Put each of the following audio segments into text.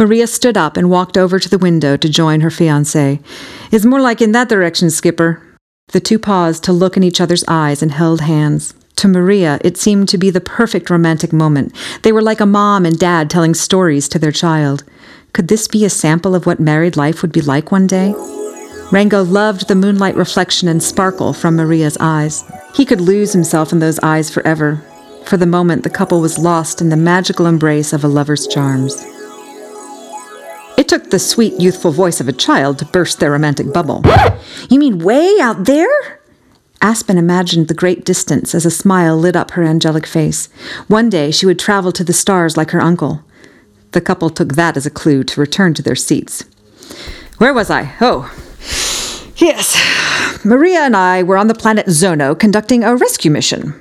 Maria stood up and walked over to the window to join her fiance. It's more like in that direction, Skipper. The two paused to look in each other's eyes and held hands. To Maria, it seemed to be the perfect romantic moment. They were like a mom and dad telling stories to their child. Could this be a sample of what married life would be like one day? Rango loved the moonlight reflection and sparkle from Maria's eyes. He could lose himself in those eyes forever. For the moment, the couple was lost in the magical embrace of a lover's charms. Took the sweet, youthful voice of a child to burst their romantic bubble. You mean way out there? Aspen imagined the great distance as a smile lit up her angelic face. One day she would travel to the stars like her uncle. The couple took that as a clue to return to their seats. Where was I? Oh. Yes. Maria and I were on the planet Zono conducting a rescue mission.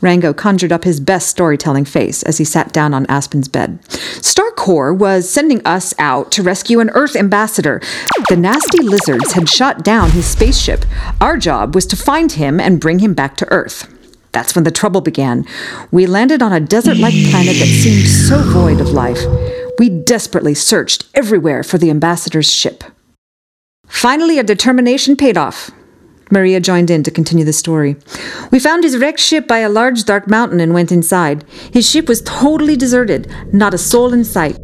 Rango conjured up his best storytelling face as he sat down on Aspen's bed. Starcore was sending us out to rescue an Earth ambassador. The nasty lizards had shot down his spaceship. Our job was to find him and bring him back to Earth. That's when the trouble began. We landed on a desert like planet that seemed so void of life. We desperately searched everywhere for the ambassador's ship. Finally, our determination paid off. Maria joined in to continue the story. We found his wrecked ship by a large dark mountain and went inside. His ship was totally deserted, not a soul in sight.